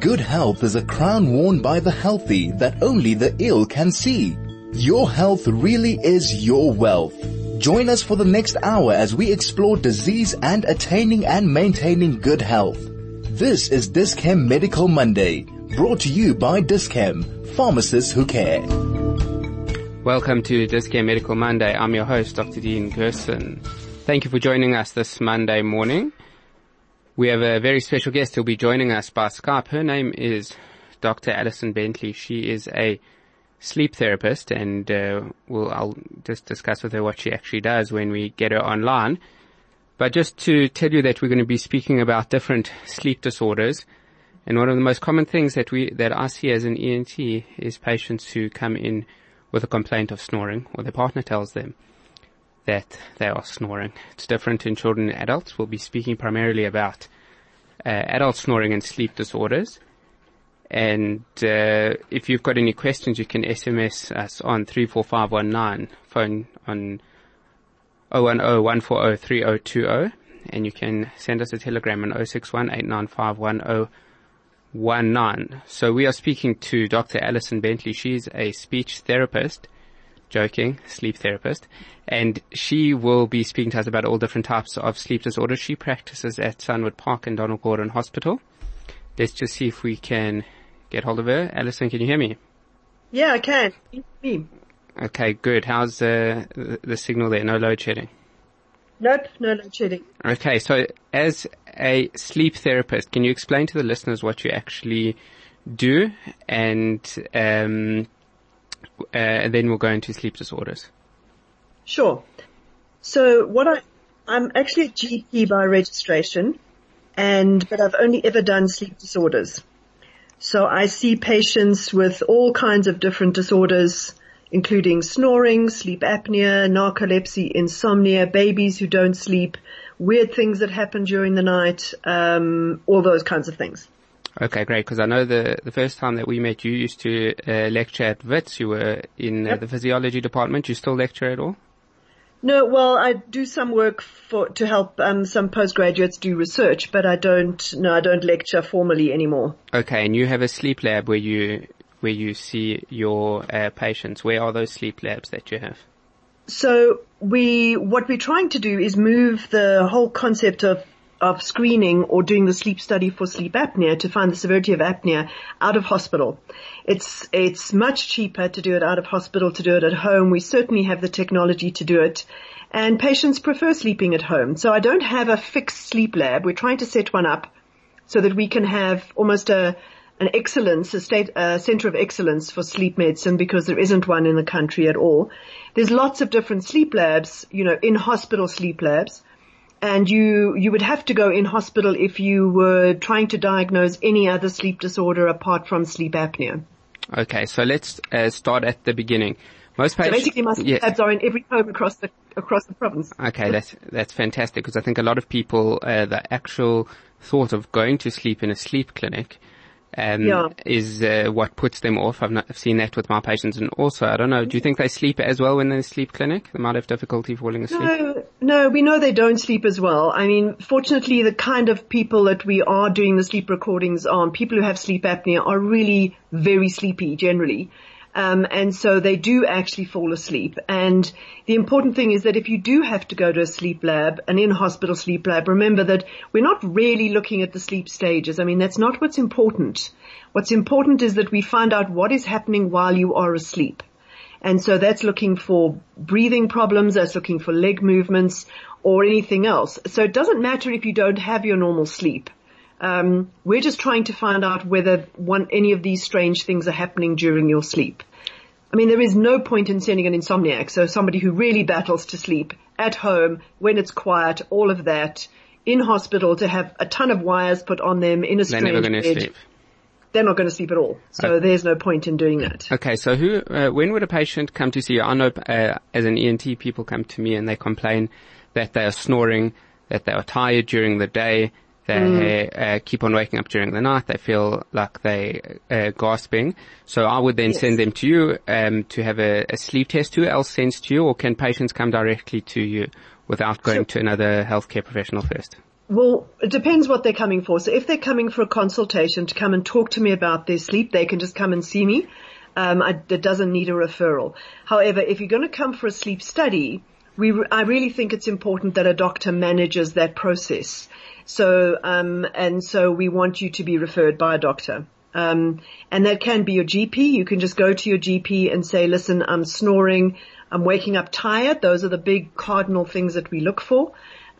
Good health is a crown worn by the healthy that only the ill can see. Your health really is your wealth. Join us for the next hour as we explore disease and attaining and maintaining good health. This is Dis-Chem Medical Monday, brought to you by Dis-Chem, pharmacists who care. Welcome to Dis-Chem Medical Monday. I'm your host, Dr. Dean Gerson. Thank you for joining us this Monday morning. We have a very special guest who'll be joining us by Skype. Her name is Dr. Allison Bentley. She is a sleep therapist and uh, we'll, I'll just discuss with her what she actually does when we get her online. But just to tell you that we're going to be speaking about different sleep disorders. And one of the most common things that we, that I see as an ENT is patients who come in with a complaint of snoring or their partner tells them that they are snoring. It's different in children and adults. We'll be speaking primarily about uh, adult snoring and sleep disorders. And uh, if you've got any questions, you can SMS us on 34519, phone on 010-140-3020, and you can send us a telegram on 0618951019. So we are speaking to Dr. Allison Bentley. She's a speech therapist joking, sleep therapist, and she will be speaking to us about all different types of sleep disorders. She practices at Sunward Park and Donald Gordon Hospital. Let's just see if we can get hold of her. Allison, can you hear me? Yeah, I can. Me. Okay, good. How's uh, the signal there? No load shedding? Nope, no load shedding. Okay, so as a sleep therapist, can you explain to the listeners what you actually do and um, uh, and then we'll go into sleep disorders. Sure. So what I, I'm actually a GP by registration and, but I've only ever done sleep disorders. So I see patients with all kinds of different disorders, including snoring, sleep apnea, narcolepsy, insomnia, babies who don't sleep, weird things that happen during the night, um, all those kinds of things. Okay, great. Because I know the the first time that we met, you used to uh, lecture at Wits. You were in uh, the physiology department. You still lecture at all? No, well, I do some work for to help um, some postgraduates do research, but I don't. No, I don't lecture formally anymore. Okay, and you have a sleep lab where you where you see your uh, patients. Where are those sleep labs that you have? So we what we're trying to do is move the whole concept of of screening or doing the sleep study for sleep apnea to find the severity of apnea out of hospital. It's, it's much cheaper to do it out of hospital, to do it at home. We certainly have the technology to do it. And patients prefer sleeping at home. So I don't have a fixed sleep lab. We're trying to set one up so that we can have almost a, an excellence, a state, a center of excellence for sleep medicine because there isn't one in the country at all. There's lots of different sleep labs, you know, in hospital sleep labs and you you would have to go in hospital if you were trying to diagnose any other sleep disorder apart from sleep apnea. Okay, so let's uh, start at the beginning. Most patients, so basically, my sleep yes. labs are in every home across the across the province. Okay, that's that's fantastic because I think a lot of people uh, the actual thought of going to sleep in a sleep clinic um, yeah. is uh, what puts them off. I've, not, I've, seen that with my patients, and also I don't know. Do you think they sleep as well when they're sleep clinic? They might have difficulty falling asleep. No, no, we know they don't sleep as well. I mean, fortunately, the kind of people that we are doing the sleep recordings on, people who have sleep apnea, are really very sleepy generally. Um, and so they do actually fall asleep. And the important thing is that if you do have to go to a sleep lab, an in-hospital sleep lab, remember that we're not really looking at the sleep stages. I mean, that's not what's important. What's important is that we find out what is happening while you are asleep. And so that's looking for breathing problems, that's looking for leg movements or anything else. So it doesn't matter if you don't have your normal sleep. Um, we're just trying to find out whether one, any of these strange things are happening during your sleep. I mean, there is no point in sending an insomniac, so somebody who really battles to sleep at home when it's quiet, all of that, in hospital to have a ton of wires put on them in a strange They're never going to sleep. They're not going to sleep at all. So okay. there's no point in doing that. Okay, so who, uh, when would a patient come to see you? I know uh, as an ENT, people come to me and they complain that they are snoring, that they are tired during the day, they mm. uh, keep on waking up during the night. They feel like they uh, gasping. So I would then yes. send them to you um, to have a, a, sleep test. Who else sends to you, or can patients come directly to you without going to another healthcare professional first? Well, it depends what they're coming for. So if they're coming for a consultation to come and talk to me about their sleep, they can just come and see me. Um, I, it doesn't need a referral. However, if you're going to come for a sleep study, we, I really think it's important that a doctor manages that process. So, um, and so we want you to be referred by a doctor. Um, and that can be your GP. You can just go to your GP and say, listen, I'm snoring. I'm waking up tired. Those are the big cardinal things that we look for,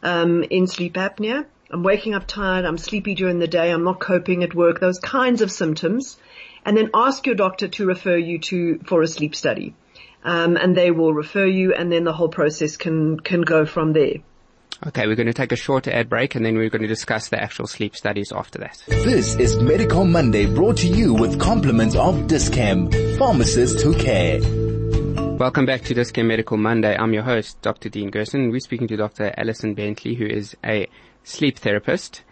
um, in sleep apnea. I'm waking up tired. I'm sleepy during the day. I'm not coping at work. Those kinds of symptoms. And then ask your doctor to refer you to, for a sleep study. Um, and they will refer you and then the whole process can, can go from there. Okay, we're going to take a short ad break and then we're going to discuss the actual sleep studies after that. This is Medical Monday brought to you with compliments of Dis-Chem, pharmacists who care. Welcome back to Dis-Chem Medical Monday. I'm your host, Dr. Dean Gerson. We're speaking to Dr. Allison Bentley, who is a sleep therapist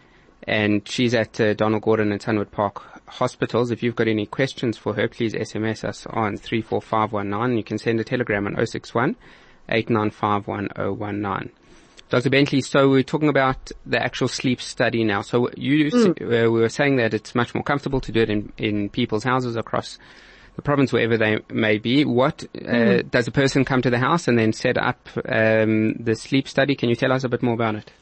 and she's at uh, Donald Gordon and Sunward Park hospitals. If you've got any questions for her, please SMS us on 34519. You can send a telegram on 061 8951019. Dr. Bentley, so we're talking about the actual sleep study now. So you, mm. uh, we were saying that it's much more comfortable to do it in, in people's houses across the province, wherever they may be. What, uh, mm. does a person come to the house and then set up, um, the sleep study? Can you tell us a bit more about it?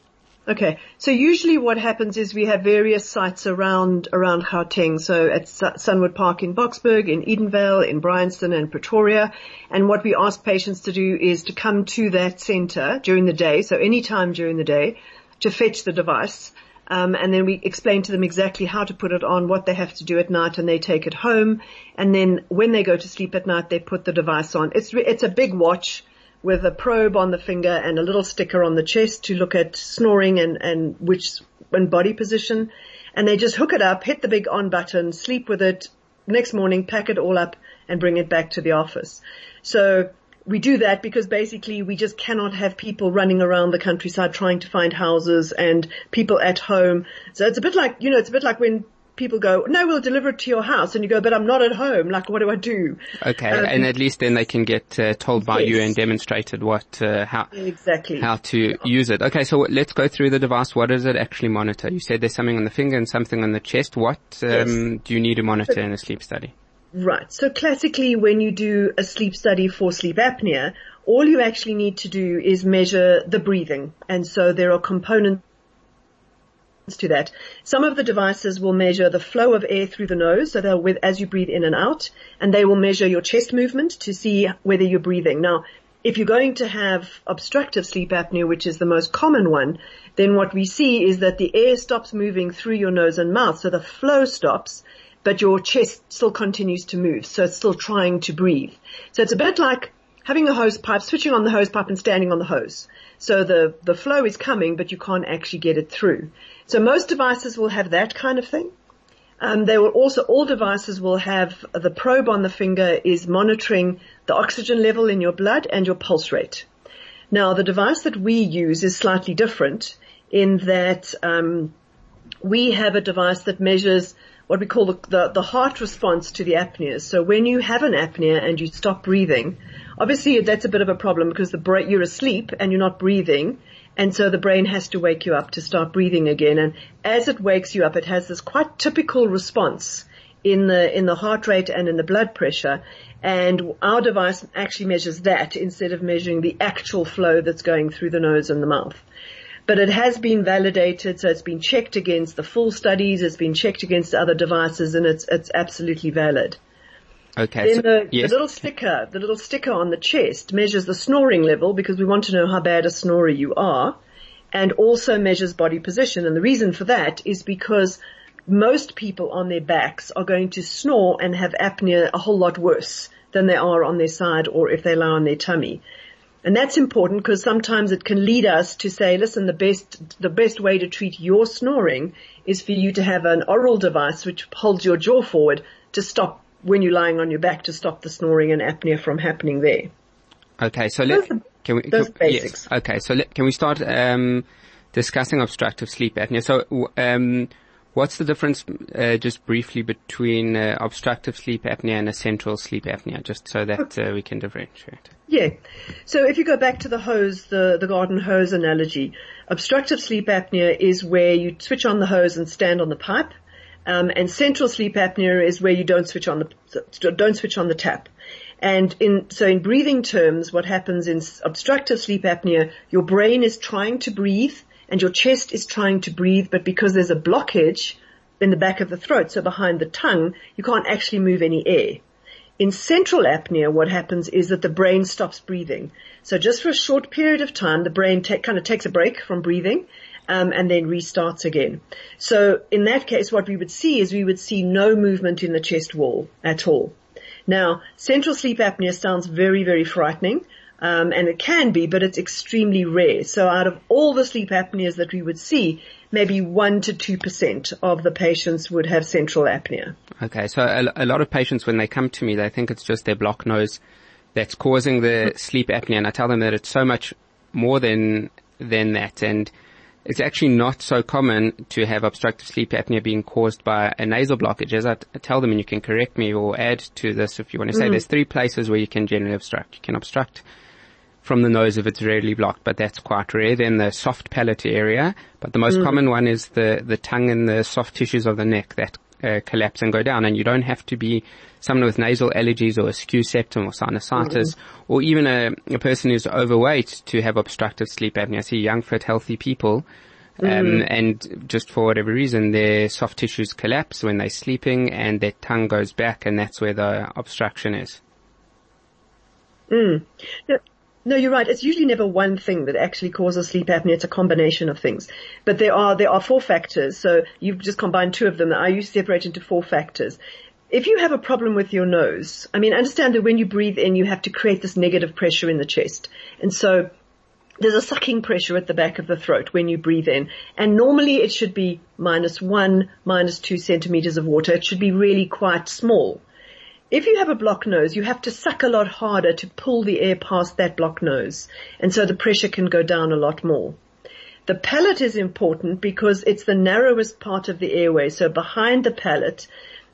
Okay, so usually what happens is we have various sites around around Gauteng. So at Sunward Park in Boksburg, in Edenvale, in Bryanston, and Pretoria. And what we ask patients to do is to come to that centre during the day, so any time during the day, to fetch the device. Um, and then we explain to them exactly how to put it on, what they have to do at night, and they take it home. And then when they go to sleep at night, they put the device on. It's it's a big watch with a probe on the finger and a little sticker on the chest to look at snoring and, and which, and body position. And they just hook it up, hit the big on button, sleep with it, next morning pack it all up and bring it back to the office. So we do that because basically we just cannot have people running around the countryside trying to find houses and people at home. So it's a bit like, you know, it's a bit like when people go, no, we'll deliver it to your house. And you go, but I'm not at home. Like, what do I do? Okay. Um, and at least then they can get uh, told by yes. you and demonstrated what, uh, how, exactly how to yeah. use it. Okay. So let's go through the device. What does it actually monitor? You said there's something on the finger and something on the chest. What, um, yes. do you need to monitor in a sleep study? Right. So classically when you do a sleep study for sleep apnea, all you actually need to do is measure the breathing. And so there are components to that. Some of the devices will measure the flow of air through the nose, so they'll with as you breathe in and out, and they will measure your chest movement to see whether you're breathing. Now, if you're going to have obstructive sleep apnea, which is the most common one, then what we see is that the air stops moving through your nose and mouth, so the flow stops, but your chest still continues to move, so it's still trying to breathe. So it's a bit like having a hose pipe, switching on the hose pipe and standing on the hose. So the, the flow is coming, but you can't actually get it through. So most devices will have that kind of thing. Um, they will also, all devices will have the probe on the finger is monitoring the oxygen level in your blood and your pulse rate. Now the device that we use is slightly different in that um, we have a device that measures what we call the, the, the, heart response to the apnea. So when you have an apnea and you stop breathing, obviously that's a bit of a problem because the you're asleep and you're not breathing. And so the brain has to wake you up to start breathing again. And as it wakes you up, it has this quite typical response in the, in the heart rate and in the blood pressure. And our device actually measures that instead of measuring the actual flow that's going through the nose and the mouth but it has been validated, so it's been checked against the full studies, it's been checked against other devices, and it's it's absolutely valid. Okay. Then so, the, yes. the, little sticker, the little sticker on the chest measures the snoring level because we want to know how bad a snorer you are, and also measures body position. And the reason for that is because most people on their backs are going to snore and have apnea a whole lot worse than they are on their side or if they lie on their tummy. And that's important because sometimes it can lead us to say, listen, the best, the best way to treat your snoring is for you to have an oral device which holds your jaw forward to stop when you're lying on your back to stop the snoring and apnea from happening there. Okay, so let, can we, can, basics. Yes, okay, so let, can we start, um, discussing obstructive sleep apnea? So, um, What's the difference, uh, just briefly, between uh, obstructive sleep apnea and essential sleep apnea, just so that uh, we can differentiate? Yeah. So if you go back to the hose, the, the garden hose analogy, obstructive sleep apnea is where you switch on the hose and stand on the pipe. Um, and central sleep apnea is where you don't switch on the don't switch on the tap. And in so in breathing terms, what happens in obstructive sleep apnea, your brain is trying to breathe and your chest is trying to breathe, but because there's a blockage in the back of the throat, so behind the tongue, you can't actually move any air. In central apnea, what happens is that the brain stops breathing. So just for a short period of time, the brain ta- kind of takes a break from breathing, um, and then restarts again. So in that case, what we would see is we would see no movement in the chest wall at all. Now, central sleep apnea sounds very, very frightening. Um, and it can be, but it's extremely rare. So out of all the sleep apneas that we would see, maybe one to two percent of the patients would have central apnea. Okay, so a, a, lot of patients when they come to me, they think it's just their block nose that's causing the sleep apnea, and I tell them that it's so much more than than that, and it's actually not so common to have obstructive sleep apnea being caused by a nasal blockage. As I, t- tell them, and you can correct me or add to this if you want to say, mm. there's three places where you can generally obstruct. You can obstruct from the nose if it's rarely blocked, but that's quite rare. Then the soft palate area, but the most mm. common one is the, the tongue and the soft tissues of the neck that uh, collapse and go down. And you don't have to be someone with nasal allergies or a skew septum or sinusitis mm-hmm. or even a, a, person who's overweight to have obstructive sleep apnea. I see young, fit, healthy people. Um, mm. and just for whatever reason, their soft tissues collapse when they're sleeping and their tongue goes back and that's where the obstruction is. Mm. No, you're right. It's usually never one thing that actually causes sleep apnea. It's a combination of things. But there are, there are four factors. So you've just combined two of them. I used to separate into four factors. If you have a problem with your nose, I mean, understand that when you breathe in, you have to create this negative pressure in the chest. And so there's a sucking pressure at the back of the throat when you breathe in. And normally it should be minus one, minus two centimeters of water. It should be really quite small. If you have a blocked nose, you have to suck a lot harder to pull the air past that blocked nose. And so the pressure can go down a lot more. The palate is important because it's the narrowest part of the airway. So behind the palate,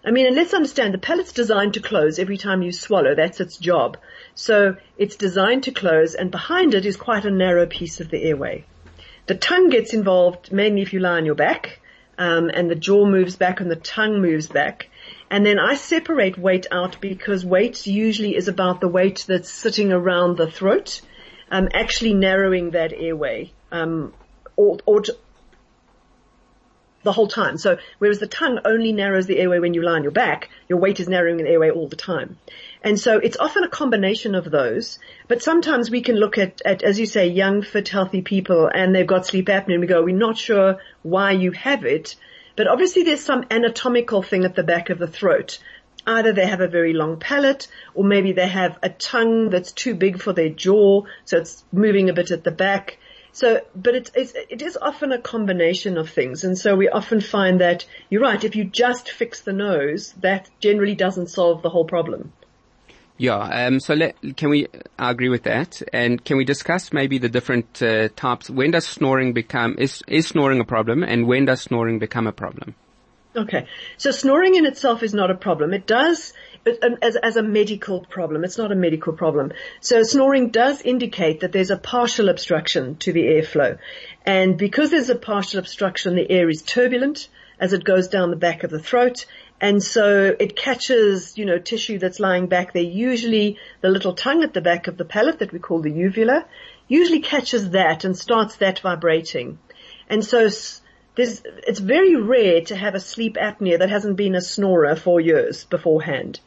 I mean, and let's understand the palate's designed to close every time you swallow. That's its job. So it's designed to close and behind it is quite a narrow piece of the airway. The tongue gets involved mainly if you lie on your back, um, and the jaw moves back and the tongue moves back. And then I separate weight out because weight usually is about the weight that's sitting around the throat, um, actually narrowing that airway, um, or, or the whole time. So whereas the tongue only narrows the airway when you lie on your back, your weight is narrowing the airway all the time. And so it's often a combination of those, but sometimes we can look at, at, as you say, young, fit, healthy people and they've got sleep apnea and we go, we're not sure why you have it, but obviously there's some anatomical thing at the back of the throat. Either they have a very long palate or maybe they have a tongue that's too big for their jaw, so it's moving a bit at the back. So, but it's, it's, it is often a combination of things. And so we often find that you're right. If you just fix the nose, that generally doesn't solve the whole problem. Yeah. Um, so let, can we agree with that? And can we discuss maybe the different uh, types? When does snoring become is is snoring a problem, and when does snoring become a problem? Okay. So snoring in itself is not a problem. It does um, as, as a medical problem. It's not a medical problem. So snoring does indicate that there's a partial obstruction to the airflow. And because there's a partial obstruction, the air is turbulent as it goes down the back of the throat and so it catches, you know, tissue that's lying back there. Usually the little tongue at the back of the palate that we call the uvula usually catches that and starts that vibrating. And so it's very rare to have a sleep apnea that hasn't been a snorer for years beforehand.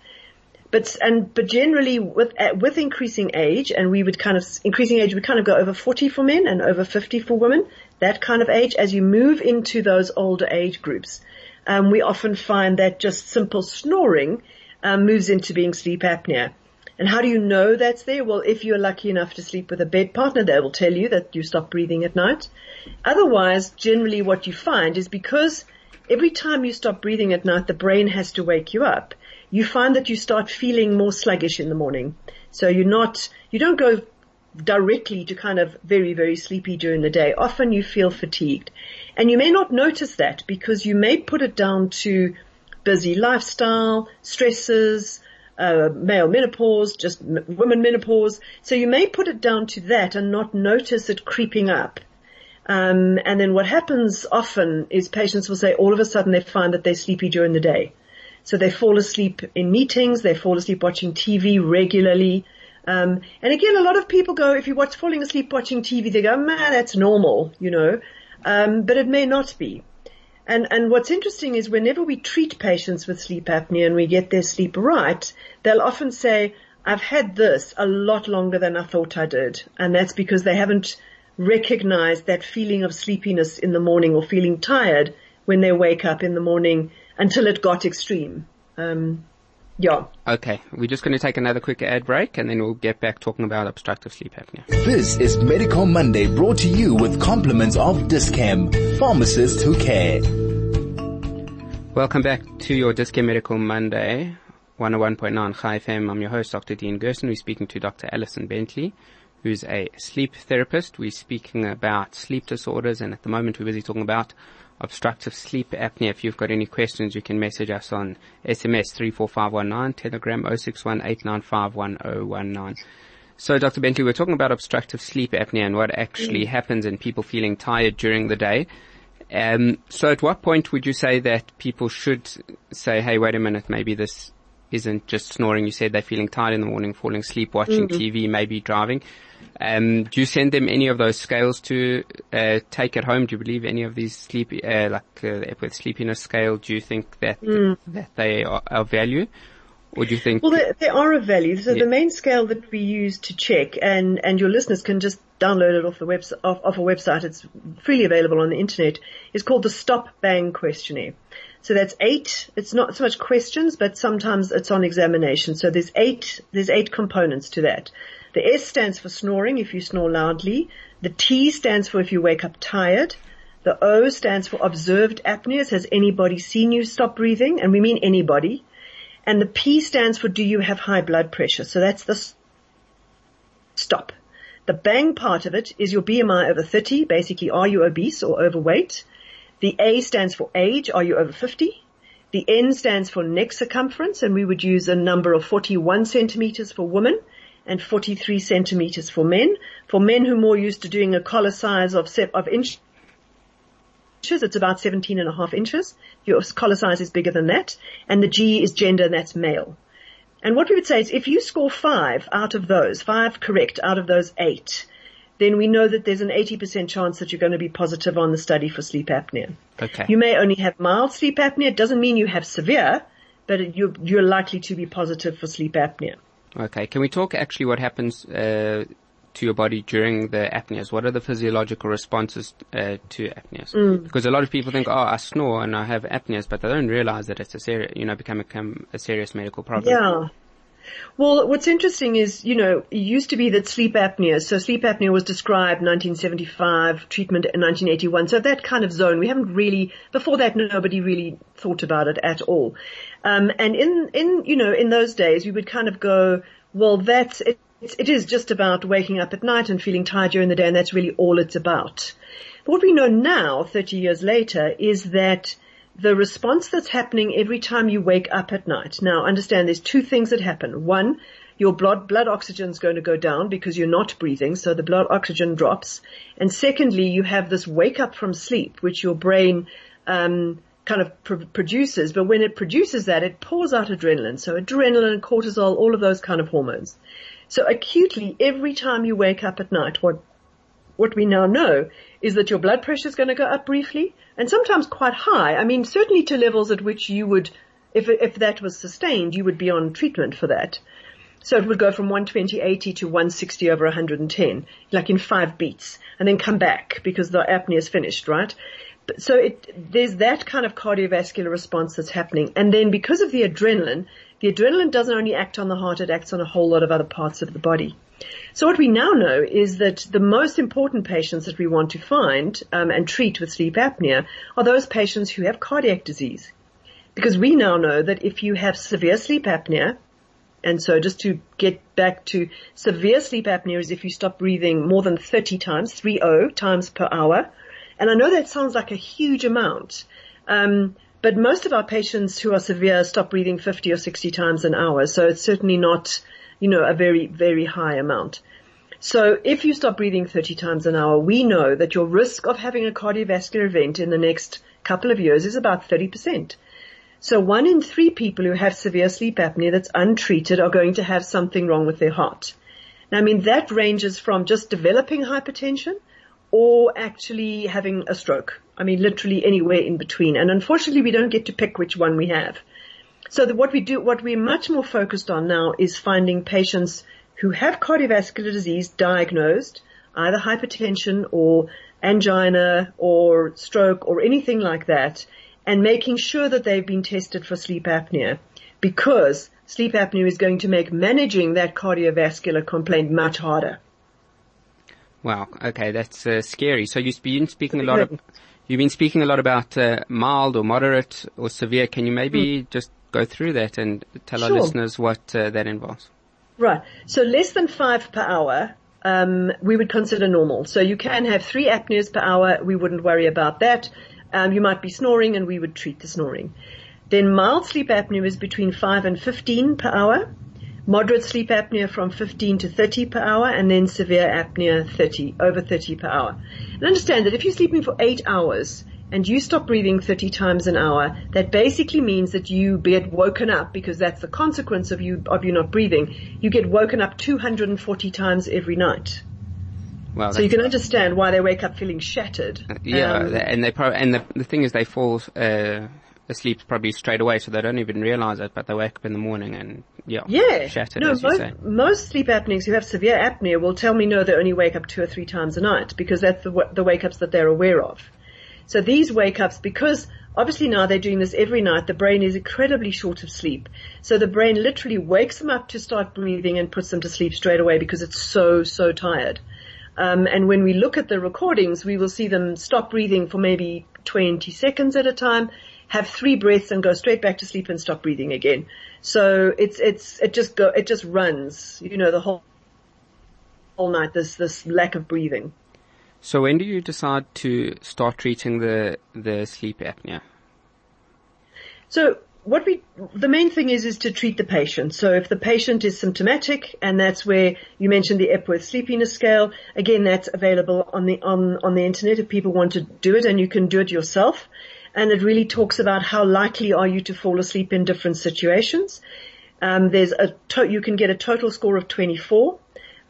But, and, but generally with, with increasing age, and we would kind of, increasing age we kind of go over 40 for men and over 50 for women, that kind of age, as you move into those older age groups, um, we often find that just simple snoring um, moves into being sleep apnea. And how do you know that's there? Well, if you're lucky enough to sleep with a bed partner, they will tell you that you stop breathing at night. Otherwise, generally what you find is because every time you stop breathing at night, the brain has to wake you up. You find that you start feeling more sluggish in the morning. So you're not, you don't go directly to kind of very, very sleepy during the day. Often you feel fatigued and you may not notice that because you may put it down to busy lifestyle, stresses, uh, male menopause, just m- women menopause. So you may put it down to that and not notice it creeping up. Um, and then what happens often is patients will say all of a sudden they find that they're sleepy during the day. So they fall asleep in meetings, they fall asleep watching TV regularly. Um, and again, a lot of people go, if you watch falling asleep watching TV, they go, man, that's normal, you know. Um, but it may not be. And, and what's interesting is whenever we treat patients with sleep apnea and we get their sleep right, they'll often say, I've had this a lot longer than I thought I did. And that's because they haven't recognized that feeling of sleepiness in the morning or feeling tired when they wake up in the morning until it got extreme. Um, yeah. Okay, we're just going to take another quick ad break and then we'll get back talking about obstructive sleep apnea. This is Medical Monday brought to you with compliments of Dis-Chem, pharmacists who care. Welcome back to your Dis-Chem Medical Monday, 101.9 Chai FM. I'm your host, Dr. Dean Gerson. We're speaking to Dr. Allison Bentley, who's a sleep therapist. We're speaking about sleep disorders and at the moment we're busy talking about obstructive sleep apnea. If you've got any questions, you can message us on SMS 34519, Telegram 0618951019. So Dr. Bentley, we're talking about obstructive sleep apnea and what actually mm. happens in people feeling tired during the day. Um, so at what point would you say that people should say, hey, wait a minute, maybe this isn't just snoring. You said they're feeling tired in the morning, falling asleep, watching mm-hmm. TV, maybe driving. Um, do you send them any of those scales to uh, take at home? Do you believe any of these sleep, uh, like uh, with sleepiness scale? Do you think that mm. that they are of value, or do you think? Well, they, they are of value. So yeah. the main scale that we use to check, and and your listeners can just download it off the website off, off a website. It's freely available on the internet. Is called the Stop Bang Questionnaire. So that's eight. It's not so much questions, but sometimes it's on examination. So there's eight, there's eight components to that. The S stands for snoring if you snore loudly. The T stands for if you wake up tired. The O stands for observed apneas. Has anybody seen you stop breathing? And we mean anybody. And the P stands for do you have high blood pressure? So that's the stop. The bang part of it is your BMI over 30. Basically, are you obese or overweight? The A stands for age. Are you over 50? The N stands for neck circumference and we would use a number of 41 centimeters for women and 43 centimeters for men. For men who are more used to doing a collar size of, of inches, it's about 17 and a half inches. Your collar size is bigger than that. And the G is gender and that's male. And what we would say is if you score five out of those, five correct out of those eight, then we know that there's an 80% chance that you're going to be positive on the study for sleep apnea. Okay. You may only have mild sleep apnea. It doesn't mean you have severe, but you're, you're likely to be positive for sleep apnea. Okay. Can we talk actually what happens uh, to your body during the apneas? What are the physiological responses uh, to apneas? Mm. Because a lot of people think, oh, I snore and I have apneas, but they don't realize that it's a serious, you know, become, become a serious medical problem. Yeah. Well, what's interesting is, you know, it used to be that sleep apnea, so sleep apnea was described 1975, treatment in 1981. So that kind of zone, we haven't really, before that nobody really thought about it at all. Um, and in, in, you know, in those days we would kind of go, well that's, it, it is just about waking up at night and feeling tired during the day and that's really all it's about. But what we know now, 30 years later, is that the response that's happening every time you wake up at night. Now understand there's two things that happen. One, your blood, blood oxygen is going to go down because you're not breathing, so the blood oxygen drops. And secondly, you have this wake up from sleep, which your brain, um, kind of pr- produces, but when it produces that, it pours out adrenaline. So adrenaline, cortisol, all of those kind of hormones. So acutely, every time you wake up at night, what what we now know is that your blood pressure is going to go up briefly and sometimes quite high. I mean, certainly to levels at which you would, if, if that was sustained, you would be on treatment for that. So it would go from 120, 80 to 160 over 110, like in five beats, and then come back because the apnea is finished, right? So it, there's that kind of cardiovascular response that's happening. And then because of the adrenaline, the adrenaline doesn't only act on the heart, it acts on a whole lot of other parts of the body. So what we now know is that the most important patients that we want to find um, and treat with sleep apnea are those patients who have cardiac disease. Because we now know that if you have severe sleep apnea, And so just to get back to severe sleep apnea is if you stop breathing more than 30 times, 30 times per hour. And I know that sounds like a huge amount. Um, but most of our patients who are severe stop breathing 50 or 60 times an hour. So it's certainly not, you know, a very, very high amount. So if you stop breathing 30 times an hour, we know that your risk of having a cardiovascular event in the next couple of years is about 30%. So one in three people who have severe sleep apnea that's untreated are going to have something wrong with their heart. Now, I mean, that ranges from just developing hypertension or actually having a stroke. I mean, literally anywhere in between. And unfortunately, we don't get to pick which one we have. So what we do, what we're much more focused on now is finding patients who have cardiovascular disease diagnosed, either hypertension or angina or stroke or anything like that, and making sure that they've been tested for sleep apnea because sleep apnea is going to make managing that cardiovascular complaint much harder. Wow. Okay, that's uh, scary. So you've been speaking a lot of, you've been speaking a lot about uh, mild or moderate or severe. Can you maybe mm. just go through that and tell sure. our listeners what uh, that involves? Right. So less than five per hour, um, we would consider normal. So you can have three apneas per hour. We wouldn't worry about that. Um, you might be snoring and we would treat the snoring. Then mild sleep apnea is between 5 and 15 per hour moderate sleep apnea from 15 to 30 per hour, and then severe apnea 30, over 30 per hour. And understand that if you're sleeping for eight hours and you stop breathing 30 times an hour, that basically means that you get woken up because that's the consequence of you, of you not breathing. You get woken up 240 times every night. Well, so you can understand why they wake up feeling shattered. Uh, yeah, um, and they pro- and the, the thing is they fall uh, asleep probably straight away, so they don't even realize it, but they wake up in the morning and yeah, yeah. shattered. No, most, most sleep apneics who have severe apnea will tell me no, they only wake up two or three times a night because that's the, the wake ups that they're aware of. So these wake ups, because obviously now they're doing this every night, the brain is incredibly short of sleep. So the brain literally wakes them up to start breathing and puts them to sleep straight away because it's so, so tired. Um, and when we look at the recordings, we will see them stop breathing for maybe 20 seconds at a time have three breaths and go straight back to sleep and stop breathing again. So it's, it's, it just go, it just runs, you know, the whole, whole night, this, this lack of breathing. So when do you decide to start treating the, the sleep apnea? So what we, the main thing is, is to treat the patient. So if the patient is symptomatic, and that's where you mentioned the Epworth Sleepiness Scale, again, that's available on the, on, on the internet if people want to do it, and you can do it yourself and it really talks about how likely are you to fall asleep in different situations. Um, there's a to- you can get a total score of 24,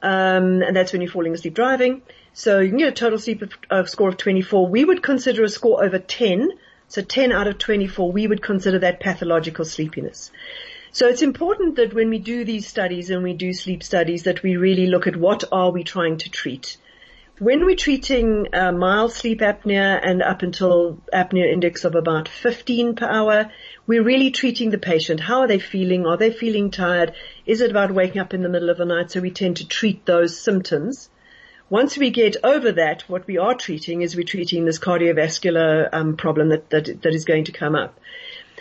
um, and that's when you're falling asleep driving. So you can get a total sleep uh, score of 24. We would consider a score over 10, so 10 out of 24. We would consider that pathological sleepiness. So it's important that when we do these studies and we do sleep studies that we really look at what are we trying to treat. When we're treating uh, mild sleep apnea and up until apnea index of about 15 per hour, we're really treating the patient. How are they feeling? Are they feeling tired? Is it about waking up in the middle of the night? So we tend to treat those symptoms. Once we get over that, what we are treating is we're treating this cardiovascular um, problem that, that that is going to come up.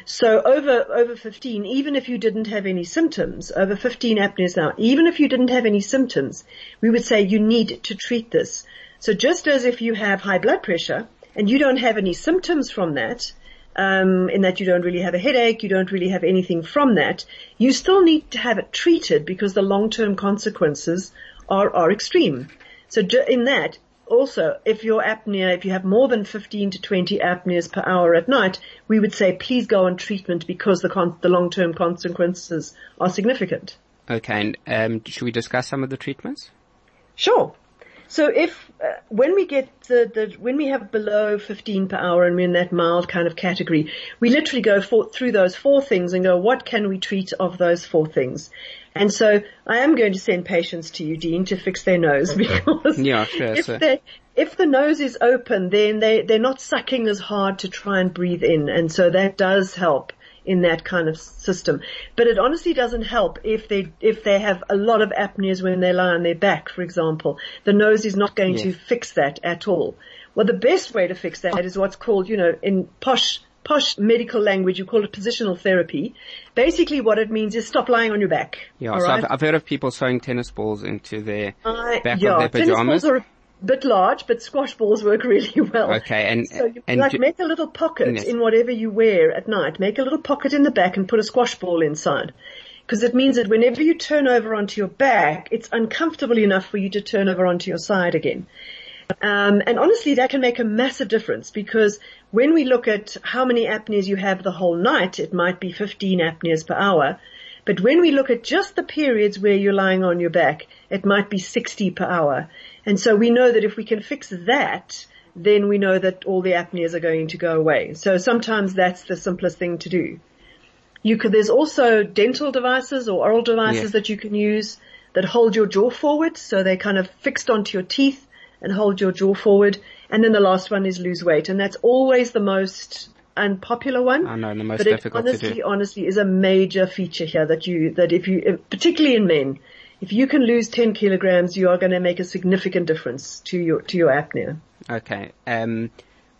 So over, over 15, even if you didn't have any symptoms, over 15 apneas now, even if you didn't have any symptoms, we would say you need to treat this. So just as if you have high blood pressure and you don't have any symptoms from that, um, in that you don't really have a headache, you don't really have anything from that, you still need to have it treated because the long-term consequences are, are extreme. So in that, also, if your apnea, if you have more than 15 to 20 apneas per hour at night, we would say please go on treatment because the, con- the long-term consequences are significant. Okay, and um, should we discuss some of the treatments? Sure. So if uh, when we get the, the when we have below 15 per hour and we're in that mild kind of category, we literally go for, through those four things and go, what can we treat of those four things? And so I am going to send patients to you, Dean, to fix their nose because yeah, sure, if, they, if the nose is open, then they, they're not sucking as hard to try and breathe in. And so that does help in that kind of system. But it honestly doesn't help if they, if they have a lot of apneas when they lie on their back, for example. The nose is not going to fix that at all. Well, the best way to fix that is what's called, you know, in posh posh medical language, you call it positional therapy. Basically what it means is stop lying on your back. Yeah, so right? I've, I've, heard of people sewing tennis balls into their uh, back yeah, of their pajamas. Tennis balls are a bit large, but squash balls work really well. Okay, and so you and like do, make a little pocket yes. in whatever you wear at night. Make a little pocket in the back and put a squash ball inside. Because it means that whenever you turn over onto your back, it's uncomfortable enough for you to turn over onto your side again. Um, and honestly, that can make a massive difference because when we look at how many apneas you have the whole night, it might be 15 apneas per hour. But when we look at just the periods where you're lying on your back, it might be 60 per hour. And so we know that if we can fix that, then we know that all the apneas are going to go away. So sometimes that's the simplest thing to do. You could, there's also dental devices or oral devices Yes. that you can use that hold your jaw forward. So they're kind of fixed onto your teeth and hold your jaw forward. And then the last one is lose weight. And that's always the most unpopular one. I know the most but it difficult to honestly, do. honestly is a major feature here that you, that if you, particularly in men, if you can lose 10 kilograms, you are going to make a significant difference to your, to your apnea. Okay. Um,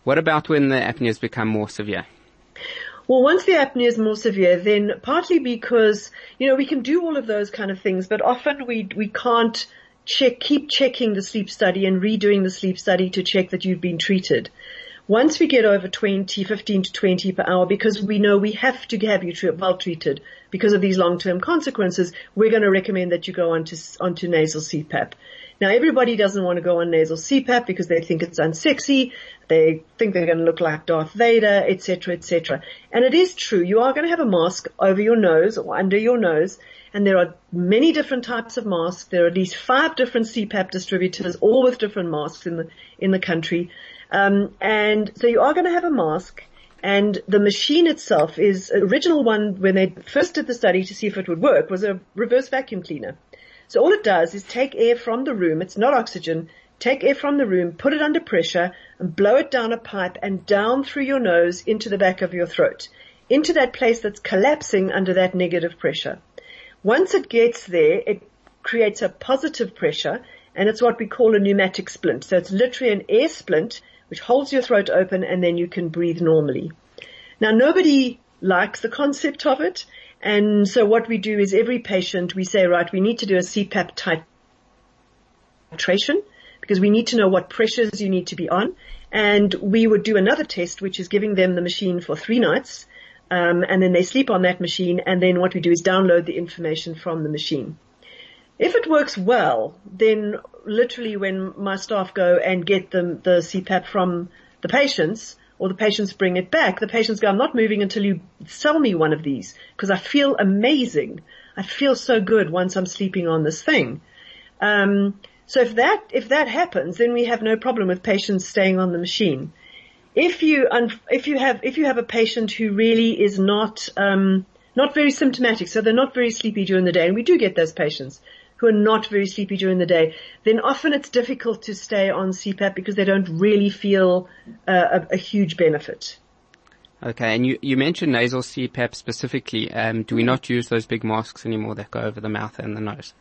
what about when the apneas become more severe? Well, once the apnea is more severe, then partly because, you know, we can do all of those kind of things, but often we, we can't check, keep checking the sleep study and redoing the sleep study to check that you've been treated. Once we get over 20, 15 to 20 per hour, because we know we have to have you well treated because of these long-term consequences, we're going to recommend that you go onto, onto nasal CPAP. Now everybody doesn't want to go on nasal CPAP because they think it's unsexy. They think they're going to look like Darth Vader, etc., etc. And it is true. You are going to have a mask over your nose or under your nose. And there are many different types of masks. There are at least five different CPAP distributors, all with different masks in the, in the country. Um, and so you are going to have a mask. And the machine itself is original one when they first did the study to see if it would work was a reverse vacuum cleaner. So all it does is take air from the room, it's not oxygen, take air from the room, put it under pressure and blow it down a pipe and down through your nose into the back of your throat, into that place that's collapsing under that negative pressure. Once it gets there, it creates a positive pressure and it's what we call a pneumatic splint. So it's literally an air splint which holds your throat open and then you can breathe normally. Now nobody likes the concept of it. And so what we do is every patient, we say, right, we need to do a CPAP type titration because we need to know what pressures you need to be on. And we would do another test, which is giving them the machine for three nights. Um, and then they sleep on that machine. And then what we do is download the information from the machine. If it works well, then literally when my staff go and get the, the CPAP from the patients, or the patients bring it back, the patients go, I'm not moving until you sell me one of these because I feel amazing. I feel so good once I'm sleeping on this thing. Um, so if that, if that happens, then we have no problem with patients staying on the machine. If you, if you have, if you have a patient who really is not, um, not very symptomatic, so they're not very sleepy during the day, and we do get those patients who are not very sleepy during the day, then often it's difficult to stay on CPAP because they don't really feel uh, a, a, huge benefit. Okay, and you, you mentioned nasal CPAP specifically. Um, do we not use those big masks anymore that go over the mouth and the nose?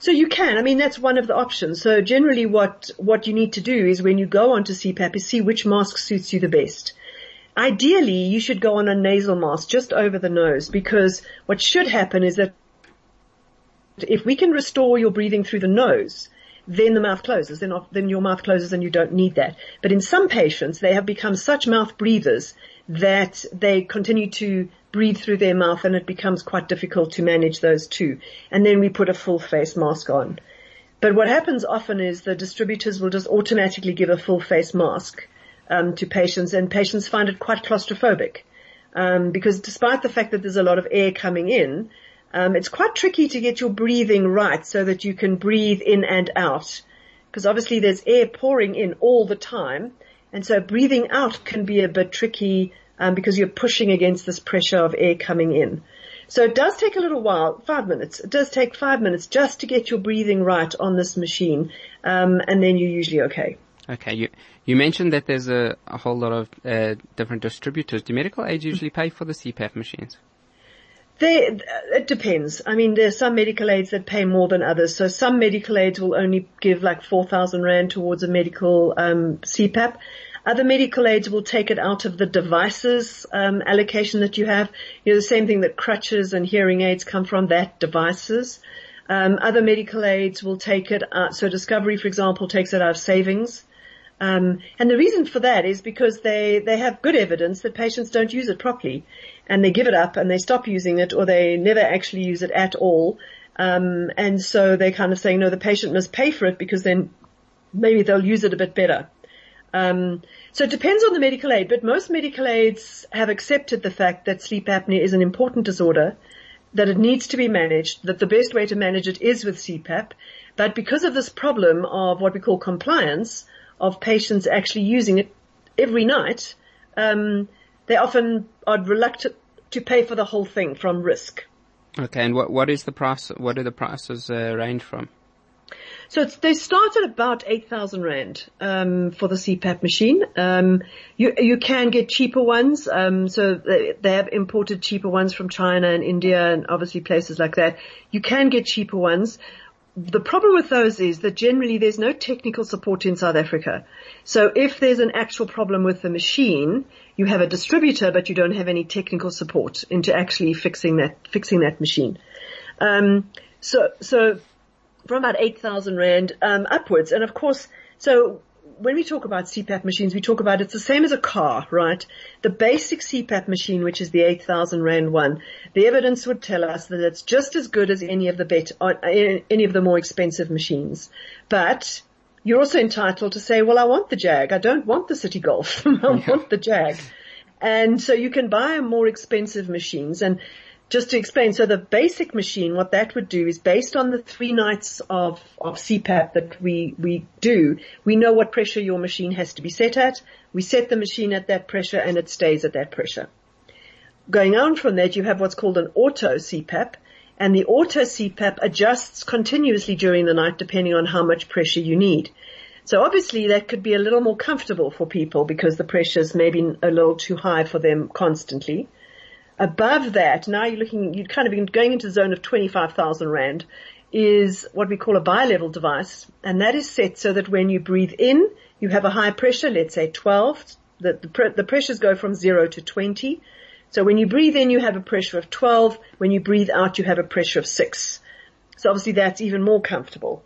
So you can. I mean, that's one of the options. So generally what, what you need to do is when you go onto CPAP is see which mask suits you the best. Ideally, you should go on a nasal mask just over the nose because what should happen is that if we can restore your breathing through the nose, then the mouth closes. Then, then your mouth closes and you don't need that. But in some patients, they have become such mouth breathers that they continue to breathe through their mouth and it becomes quite difficult to manage those two. And then we put a full face mask on. But what happens often is the distributors will just automatically give a full face mask um, to patients and patients find it quite claustrophobic. Um, because despite the fact that there's a lot of air coming in, um, it's quite tricky to get your breathing right so that you can breathe in and out. Because obviously there's air pouring in all the time. And so breathing out can be a bit tricky um, because you're pushing against this pressure of air coming in. So it does take a little while, five minutes. It does take five minutes just to get your breathing right on this machine. Um, and then you're usually okay. Okay. You, you mentioned that there's a, a whole lot of uh, different distributors. Do medical aids usually pay for the CPAP machines? They, it depends. I mean, there are some medical aids that pay more than others. So some medical aids will only give like 4,000 Rand towards a medical, um, CPAP. Other medical aids will take it out of the devices um, allocation that you have. You know, the same thing that crutches and hearing aids come from, that devices. Um, other medical aids will take it out. So Discovery, for example, takes it out of savings. Um, and the reason for that is because they, they have good evidence that patients don't use it properly and they give it up and they stop using it or they never actually use it at all. Um, and so they're kind of saying, no, the patient must pay for it because then maybe they'll use it a bit better. Um, so it depends on the medical aid, but most medical aids have accepted the fact that sleep apnea is an important disorder, that it needs to be managed, that the best way to manage it is with CPAP, but because of this problem of what we call compliance, of patients actually using it every night, um, they often are reluctant to pay for the whole thing from risk. Okay, and what what is the price? What do the prices uh, range from? So they start at about 8,000 Rand, um, for the CPAP machine. Um, you, you can get cheaper ones. Um, so they, they have imported cheaper ones from China and India and obviously places like that. You can get cheaper ones. The problem with those is that generally there's no technical support in South Africa. So if there's an actual problem with the machine, you have a distributor, but you don't have any technical support into actually fixing that, fixing that machine. Um, so, so from about 8,000 Rand um, upwards. And of course, so when we talk about CPAP machines, we talk about it's the same as a car, right? The basic CPAP machine, which is the 8,000 Rand one, the evidence would tell us that it's just as good as any of the bet, uh, any of the more expensive machines. But you're also entitled to say, well, I want the Jag. I don't want the Citi Golf. I want the Jag. And so you can buy more expensive machines and just to explain, so the basic machine, what that would do is based on the three nights of, of CPAP that we, we do, we know what pressure your machine has to be set at. We set the machine at that pressure and it stays at that pressure. Going on from that, you have what's called an auto CPAP and the auto CPAP adjusts continuously during the night depending on how much pressure you need. So obviously that could be a little more comfortable for people because the pressure is maybe a little too high for them constantly. Above that, now you're looking, you're kind of going into the zone of 25,000 Rand is what we call a bi-level device. And that is set so that when you breathe in, you have a high pressure, let's say 12. The, the, the pressures go from zero to 20. So when you breathe in, you have a pressure of 12. When you breathe out, you have a pressure of six. So obviously that's even more comfortable.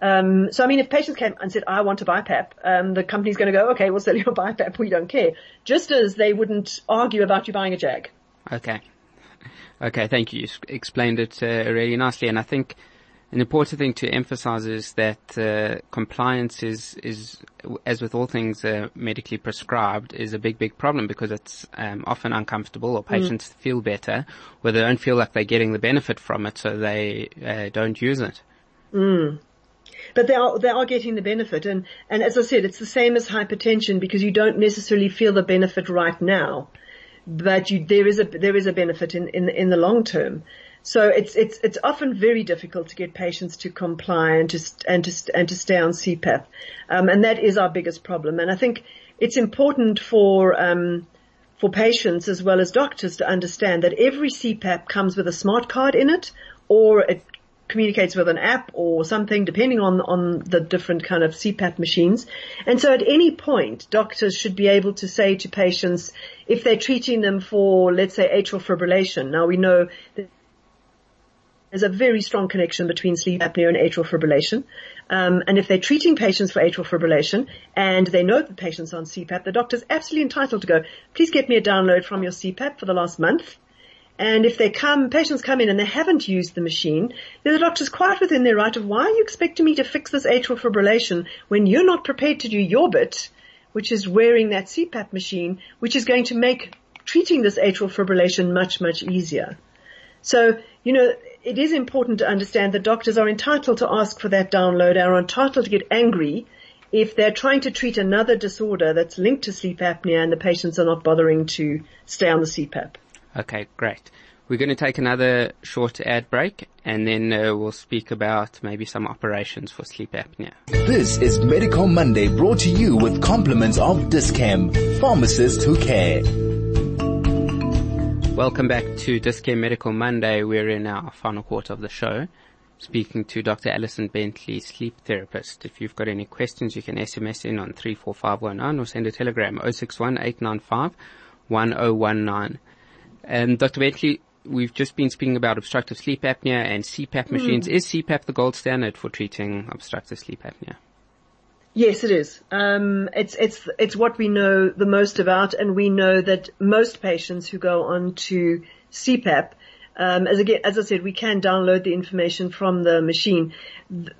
Um, so I mean, if patients came and said, "I want a BiPAP," um, the company's going to go, "Okay, we'll sell you a BiPAP. We don't care." Just as they wouldn't argue about you buying a Jag. Okay. Okay, thank you. You explained it uh, really nicely, and I think an important thing to emphasize is that uh, compliance is, is, as with all things uh, medically prescribed, is a big, big problem because it's um, often uncomfortable or mm. patients mm. feel better where they don't feel like they're getting the benefit from it, so they uh, don't use it. Mm. But they are, they are getting the benefit. And, and as I said, it's the same as hypertension because you don't necessarily feel the benefit right now. But you, there is a, there is a benefit in, in, in the long term. So it's, it's, it's often very difficult to get patients to comply and to, and to, and to stay on CPAP. Um, and that is our biggest problem. And I think it's important for, um, for patients as well as doctors to understand that every CPAP comes with a smart card in it or it communicates with an app or something depending on, on the different kind of CPAP machines. And so at any point, doctors should be able to say to patients, if they're treating them for, let's say, atrial fibrillation. Now we know that there's a very strong connection between sleep apnea and atrial fibrillation. Um, and if they're treating patients for atrial fibrillation and they know the patient's on CPAP, the doctor's absolutely entitled to go, please get me a download from your CPAP for the last month and if they come, patients come in and they haven't used the machine, then the doctor's quite within their right of why are you expecting me to fix this atrial fibrillation when you're not prepared to do your bit, which is wearing that CPAP machine, which is going to make treating this atrial fibrillation much, much easier. So, you know, it is important to understand that doctors are entitled to ask for that download, are entitled to get angry if they're trying to treat another disorder that's linked to sleep apnea and the patients are not bothering to stay on the CPAP. Okay, great. We're going to take another short ad break and then uh, we'll speak about maybe some operations for sleep apnea. This is Medical Monday brought to you with compliments of Dis-Chem, pharmacists who care. Welcome back to Dis-Chem Medical Monday. We're in our final quarter of the show. speaking to Dr. Allison Bentley, sleep therapist. If you've got any questions, you can SMS in on 34519 or send a telegram 061 1019. Um, Dr. Bentley, we've just been speaking about obstructive sleep apnea and CPAP machines. Is CPAP the gold standard for treating obstructive sleep apnea? Yes, it is. Um, it's it's it's what we know the most about, and we know that most patients who go on to CPAP, um, as again as I said, we can download the information from the machine.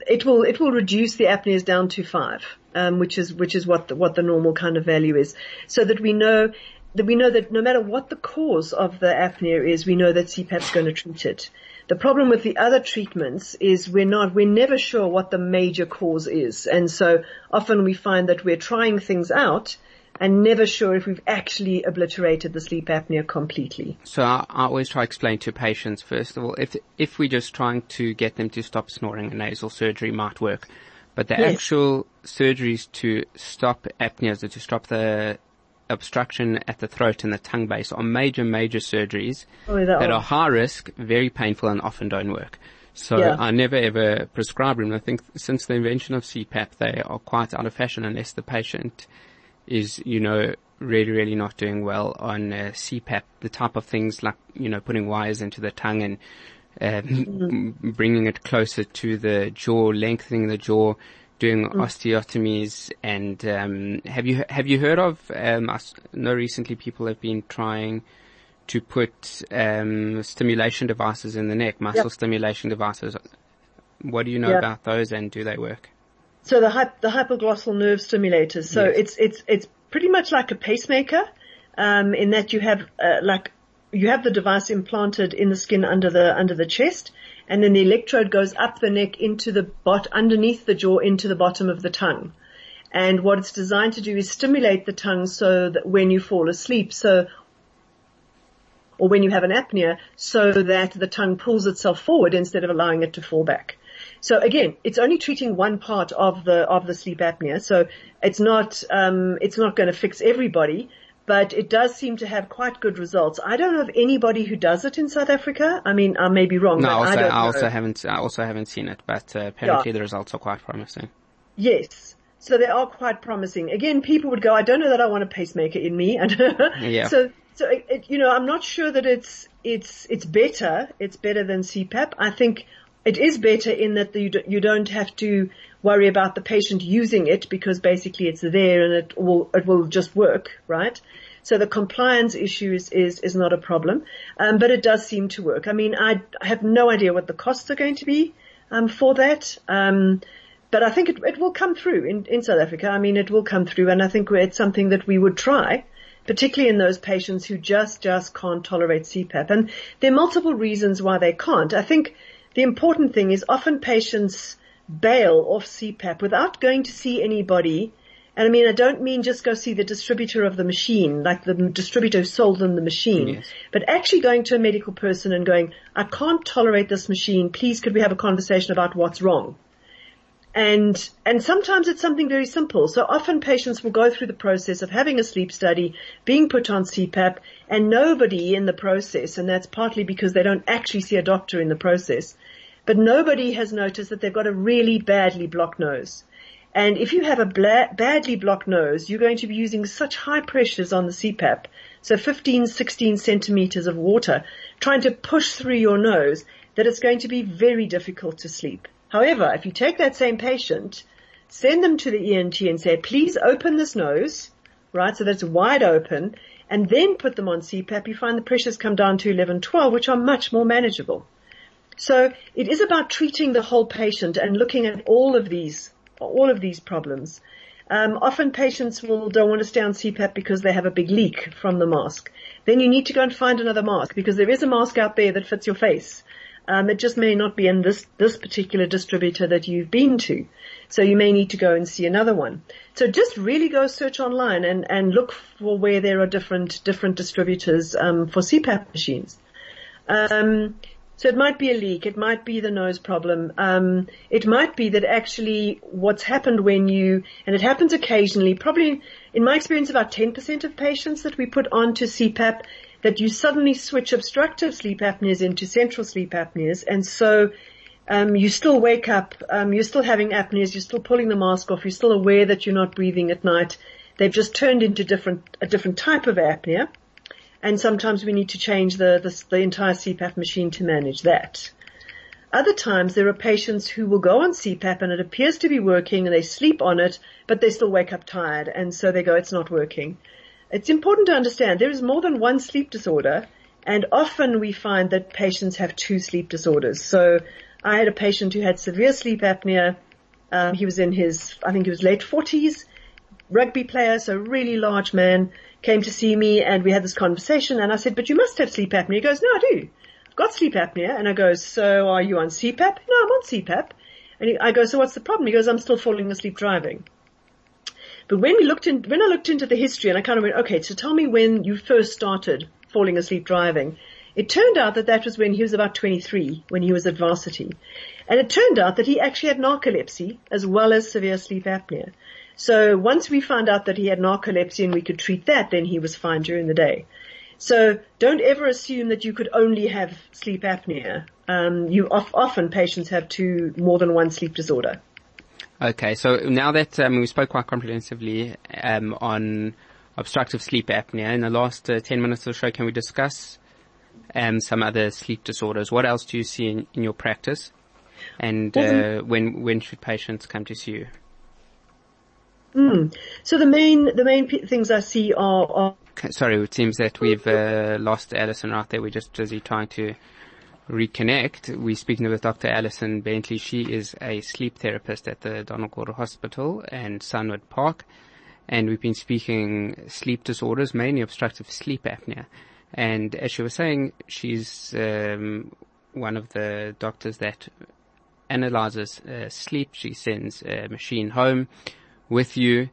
It will it will reduce the apneas down to five, um, which is which is what the, what the normal kind of value is, so that we know we know that no matter what the cause of the apnea is, we know that CPAP is going to treat it. The problem with the other treatments is we're not, we're never sure what the major cause is. And so often we find that we're trying things out and never sure if we've actually obliterated the sleep apnea completely. So I, I always try to explain to patients, first of all, if, if we're just trying to get them to stop snoring, a nasal surgery might work. But the Yes. actual surgeries to stop apneas or to stop the obstruction at the throat and the tongue base are major, major surgeries Oh, that that are high risk, very painful and often don't work. So Yeah. I never ever prescribe them. I think since the invention of CPAP, they are quite out of fashion unless the patient is, you know, really, really not doing well on uh, CPAP. The type of things like, you know, putting wires into the tongue and um, bringing it closer to the jaw, lengthening the jaw, doing osteotomies. And um, have you have you heard of? Um, I know recently people have been trying to put um, stimulation devices in the neck, muscle Yep. stimulation devices. What do you know Yeah. about those, and do they work? So the hy- the hypoglossal nerve stimulators. So Yes. it's it's it's pretty much like a pacemaker, um, in that you have uh, like you have the device implanted in the skin under the under the chest, and then the electrode goes up the neck into the bot underneath the jaw into the bottom of the tongue. And what it's designed to do is stimulate the tongue so that when you fall asleep, so or when you have an apnea, so that the tongue pulls itself forward instead of allowing it to fall back. So again, it's only treating one part of the of the sleep apnea. So it's not um, it's not going to fix everybody, but it does seem to have quite good results. I don't know of anybody who does it in South Africa. I mean, I may be wrong. No, also, I, I, don't know. also haven't. I also haven't seen it, but uh, apparently the results are quite promising. Yes. So they are quite promising. Again, people would go, I don't know that I want a pacemaker in me. Yeah. So, so it, it- you know, I'm not sure that it's, it's, it's better. It's better than CPAP. I think it is better in that you, do, you don't have to worry about the patient using it because basically it's there and it will, it will just work, right? So the compliance issue is, is, is not a problem. Um, but it does seem to work. I mean, I, I have no idea what the costs are going to be, um, for that. Um, but I think it, it will come through in, in South Africa. I mean, it will come through and I think it's something that we would try, particularly in those patients who just, just can't tolerate CPAP. And there are multiple reasons why they can't. I think the important thing is often patients bail off CPAP without going to see anybody. And I mean, I don't mean just go see the distributor of the machine, like the distributor who sold them the machine, Yes. but actually going to a medical person and going, I can't tolerate this machine. Please could we have a conversation about what's wrong? And, and sometimes it's something very simple. So often patients will go through the process of having a sleep study, being put on CPAP, and nobody in the process, and that's partly because they don't actually see a doctor in the process, but nobody has noticed that they've got a really badly blocked nose. And if you have a bla- badly blocked nose, you're going to be using such high pressures on the CPAP, so 15, 16 centimeters of water, trying to push through your nose, that it's going to be very difficult to sleep. However, if you take that same patient, send them to the ENT and say, please open this nose, right, so that's wide open, and then put them on CPAP, you find the pressures come down to 11, 12, which are much more manageable. So it is about treating the whole patient and looking at all of these, all of these problems. Um, often patients will don't want to stay on CPAP because they have a big leak from the mask. Then you need to go and find another mask because there is a mask out there that fits your face. Um, it just may not be in this this particular distributor that you've been to, so you may need to go and see another one. So just really go search online and and look for where there are different different distributors um, for CPAP machines. Um, so it might be a leak, it might be the nose problem, um, it might be that actually what's happened when you, and it happens occasionally, probably in my experience about 10% of patients that we put onto CPAP, that you suddenly switch obstructive sleep apneas into central sleep apneas, and so um, you still wake up, um, you're still having apneas, you're still pulling the mask off, you're still aware that you're not breathing at night. They've just turned into different, a different type of apnea. And sometimes we need to change the, the, the entire CPAP machine to manage that. Other times there are patients who will go on CPAP and it appears to be working and they sleep on it, but they still wake up tired and so they go, it's not working. It's important to understand there is more than one sleep disorder and often we find that patients have two sleep disorders. So I had a patient who had severe sleep apnea. Um, he was in his, I think he was late forties, rugby player, so really large man, came to see me and we had this conversation and I said, but you must have sleep apnea. He goes, no, I do. I've got sleep apnea. And I go, so are you on CPAP? No, I'm on CPAP. And he, I go, so what's the problem? He goes, I'm still falling asleep driving. But when we looked in, when I looked into the history and I kind of went, okay, so tell me when you first started falling asleep driving. It turned out that that was when he was about 23, when he was at varsity. And it turned out that he actually had narcolepsy as well as severe sleep apnea. So once we found out that he had narcolepsy and we could treat that, then he was fine during the day. So don't ever assume that you could only have sleep apnea. Um, you often patients have two, more than one sleep disorder. Okay, so now that um, we spoke quite comprehensively um, on obstructive sleep apnea, in the last uh, 10 minutes or so, can we discuss um, some other sleep disorders? What else do you see in, in your practice? And uh, when when should patients come to see you? Mm. So the main the main p- things I see are, are sorry, it seems that we've uh, lost Allison right there. We're just busy trying to reconnect. We're speaking with Dr. Allison Bentley. She is a sleep therapist at the Donald Gordon Hospital and Sunward Park. And we've been speaking sleep disorders, mainly obstructive sleep apnea. And as she was saying, she's um, one of the doctors that analyzes uh, sleep. She sends a machine home with you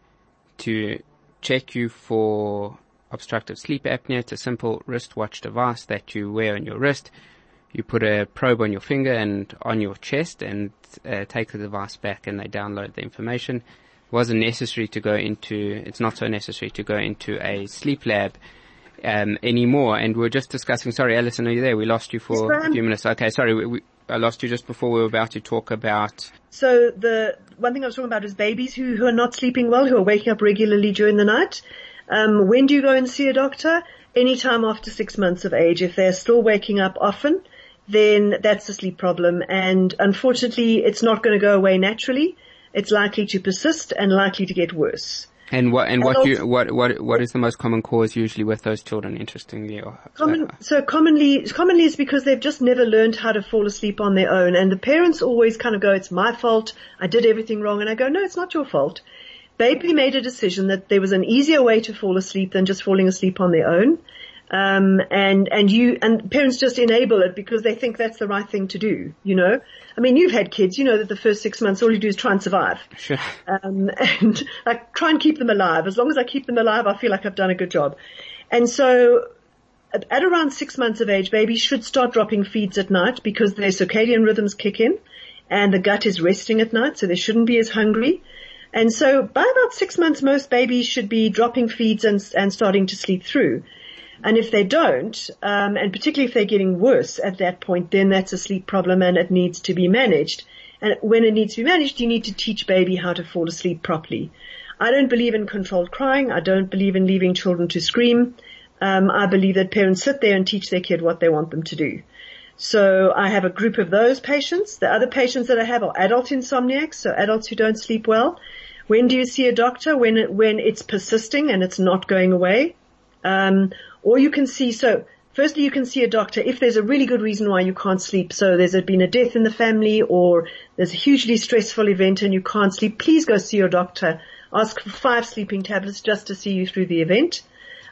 to check you for obstructive sleep apnea. It's a simple wristwatch device that you wear on your wrist. You put a probe on your finger and on your chest and uh, take the device back and they download the information. It wasn't necessary to go into, it's not so necessary to go into a sleep lab um, anymore. And we are just discussing, sorry, Allison, are you there? We lost you for a few minutes. Okay, sorry, we, we, I lost you just before we were about to talk about. So the one thing I was talking about is babies who, who are not sleeping well, who are waking up regularly during the night. Um, when do you go and see a doctor? Anytime after six months of age. If they're still waking up often, then that's a sleep problem. And unfortunately, it's not going to go away naturally. It's likely to persist and likely to get worse. And what and what you what what what is the most common cause usually with those children? Interestingly, or, common, so commonly commonly is because they've just never learned how to fall asleep on their own, and the parents always kind of go, "It's my fault. I did everything wrong," and I go, "No, it's not your fault." Baby made a decision that there was an easier way to fall asleep than just falling asleep on their own. Um, and, and you, and parents just enable it because they think that's the right thing to do, you know? I mean, you've had kids, you know that the first six months all you do is try and survive. Sure. Um, and like try and keep them alive. As long as I keep them alive, I feel like I've done a good job. And so at, around six months of age, babies should start dropping feeds at night because their circadian rhythms kick in and the gut is resting at night, so they shouldn't be as hungry. And so by about six months, most babies should be dropping feeds and, and starting to sleep through. And if they don't, um, and particularly if they're getting worse at that point, then that's a sleep problem and it needs to be managed. And when it needs to be managed, you need to teach baby how to fall asleep properly. I don't believe in controlled crying. I don't believe in leaving children to scream. Um, I believe that parents sit there and teach their kid what they want them to do. So I have a group of those patients. The other patients that I have are adult insomniacs, so adults who don't sleep well. When do you see a doctor? When it, when it's persisting and it's not going away. Um, or you can see, so firstly you can see a doctor if there's a really good reason why you can't sleep. So there's been a death in the family or there's a hugely stressful event and you can't sleep. Please go see your doctor. Ask for five sleeping tablets just to see you through the event.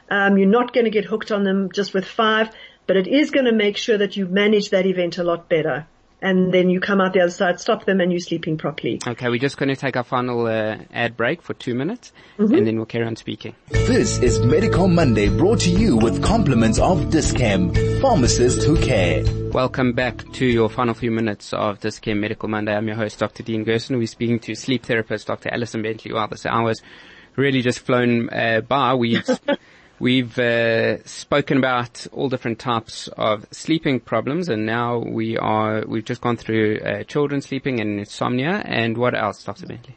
Um, you're not going to get hooked on them just with five, but it is going to make sure that you manage that event a lot better and then you come out the other side, stop them, and you're sleeping properly. Okay, we're just going to take our final uh, ad break for two minutes, mm-hmm. and then we'll carry on speaking. This is Medical Monday brought to you with compliments of Dis-Chem, pharmacists who care. Welcome back to your final few minutes of Dis-Chem Medical Monday. I'm your host, Dr. Dean Gerson. We're speaking to sleep therapist Dr. Allison Bentley. Wow, this hour's really just flown uh, by. We We've uh, spoken about all different types of sleeping problems, and now we are we've just gone through uh, children sleeping and insomnia. And what else, Dr. Bentley?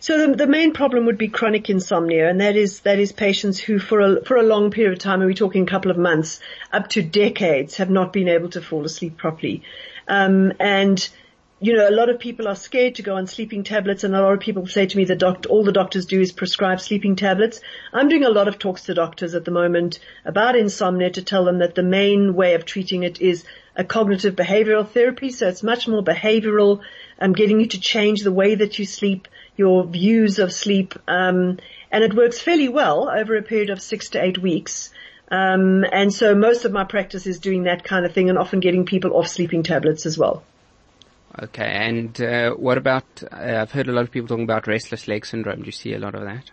So the, the main problem would be chronic insomnia, and that is that is patients who, for a for a long period of time, and we're talking a couple of months, up to decades, have not been able to fall asleep properly, um, and you know, a lot of people are scared to go on sleeping tablets and a lot of people say to me that doctor, all the doctors do is prescribe sleeping tablets. I'm doing a lot of talks to doctors at the moment about insomnia to tell them that the main way of treating it is a cognitive behavioral therapy. So it's much more behavioral, um, getting you to change the way that you sleep, your views of sleep, um, and it works fairly well over a period of six to eight weeks. Um, and so most of my practice is doing that kind of thing and often getting people off sleeping tablets as well. Okay, and uh, what about? Uh, I've heard a lot of people talking about restless leg syndrome. Do you see a lot of that?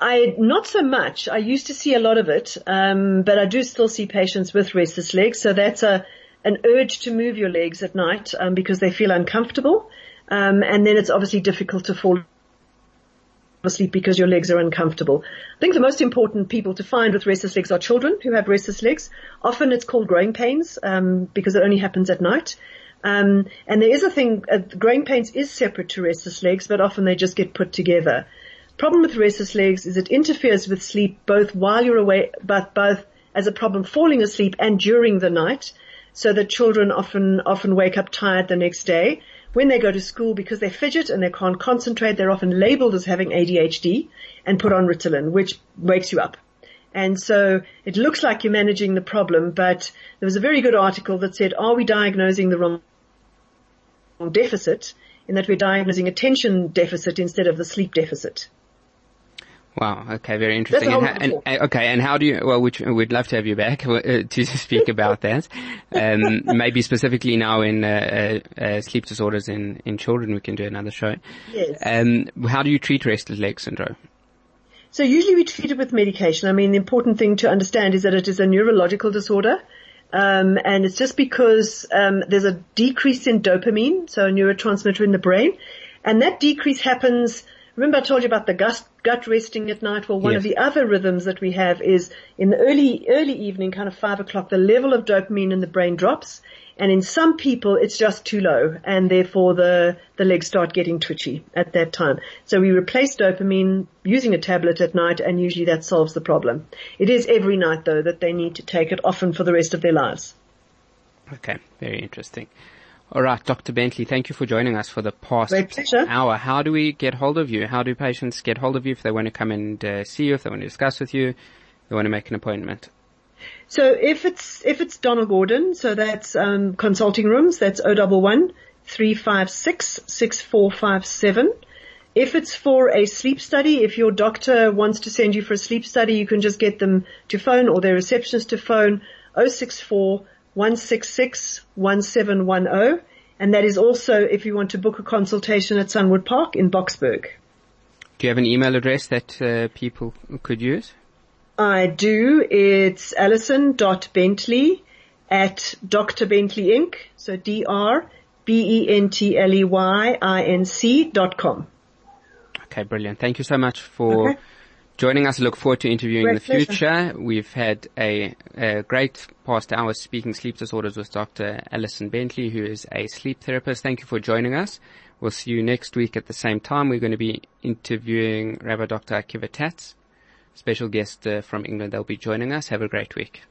I not so much. I used to see a lot of it, um, but I do still see patients with restless legs. So that's a an urge to move your legs at night um, because they feel uncomfortable, um, and then it's obviously difficult to fall asleep because your legs are uncomfortable. I think the most important people to find with restless legs are children who have restless legs. Often it's called growing pains um, because it only happens at night. Um, and there is a thing, uh, growing pains is separate to restless legs, but often they just get put together. Problem with restless legs is it interferes with sleep both while you're awake, but both as a problem falling asleep and during the night. So that children often, often wake up tired the next day. When they go to school, because they fidget and they can't concentrate, they're often labeled as having ADHD and put on Ritalin, which wakes you up. And so it looks like you're managing the problem, but there was a very good article that said, are we diagnosing the wrong deficit in that we're diagnosing attention deficit instead of the sleep deficit. Wow. Okay. Very interesting. And, and, okay. And how do you? Well, we'd, we'd love to have you back uh, to speak about that. Um, maybe specifically now in uh, uh, uh, sleep disorders in in children, we can do another show. Yes. Um, how do you treat restless leg syndrome? So usually we treat it with medication. I mean, the important thing to understand is that it is a neurological disorder. Um, and it's just because um, there's a decrease in dopamine, so a neurotransmitter in the brain, and that decrease happens. Remember, I told you about the gut, gut resting at night. Well, one yes. of the other rhythms that we have is in the early early evening, kind of five o'clock, the level of dopamine in the brain drops, and in some people, it's just too low, and therefore the, the legs start getting twitchy at that time. So we replace dopamine using a tablet at night, and usually that solves the problem. It is every night, though, that they need to take it, often for the rest of their lives. Okay, very interesting. All right, Dr. Bentley, thank you for joining us for the past hour. How do we get hold of you? How do patients get hold of you if they want to come and uh, see you, if they want to discuss with you, if they want to make an appointment? So if it's if it's Donald Gordon, so that's um, consulting rooms. That's O double one three five six six four five seven. If it's for a sleep study, if your doctor wants to send you for a sleep study, you can just get them to phone or their receptionist to phone 064 166 1710. And that is also if you want to book a consultation at Sunward Park in Boksburg. Do you have an email address that uh, people could use? I do. It's alison.bentley at Dr. Bentley Inc. So D-R-B-E-N-T-L-E-Y-I-N-C dot com. Okay, brilliant. Thank you so much for okay. Joining us. I look forward to interviewing in the pleasure. future. We've had a, a, great past hour speaking sleep disorders with Dr. Allison Bentley, who is a sleep therapist. Thank you for joining us. We'll see you next week at the same time. We're going to be interviewing Rabbi Dr. Akiva Tatz special guest uh, from England. They'll be joining us. Have a great week.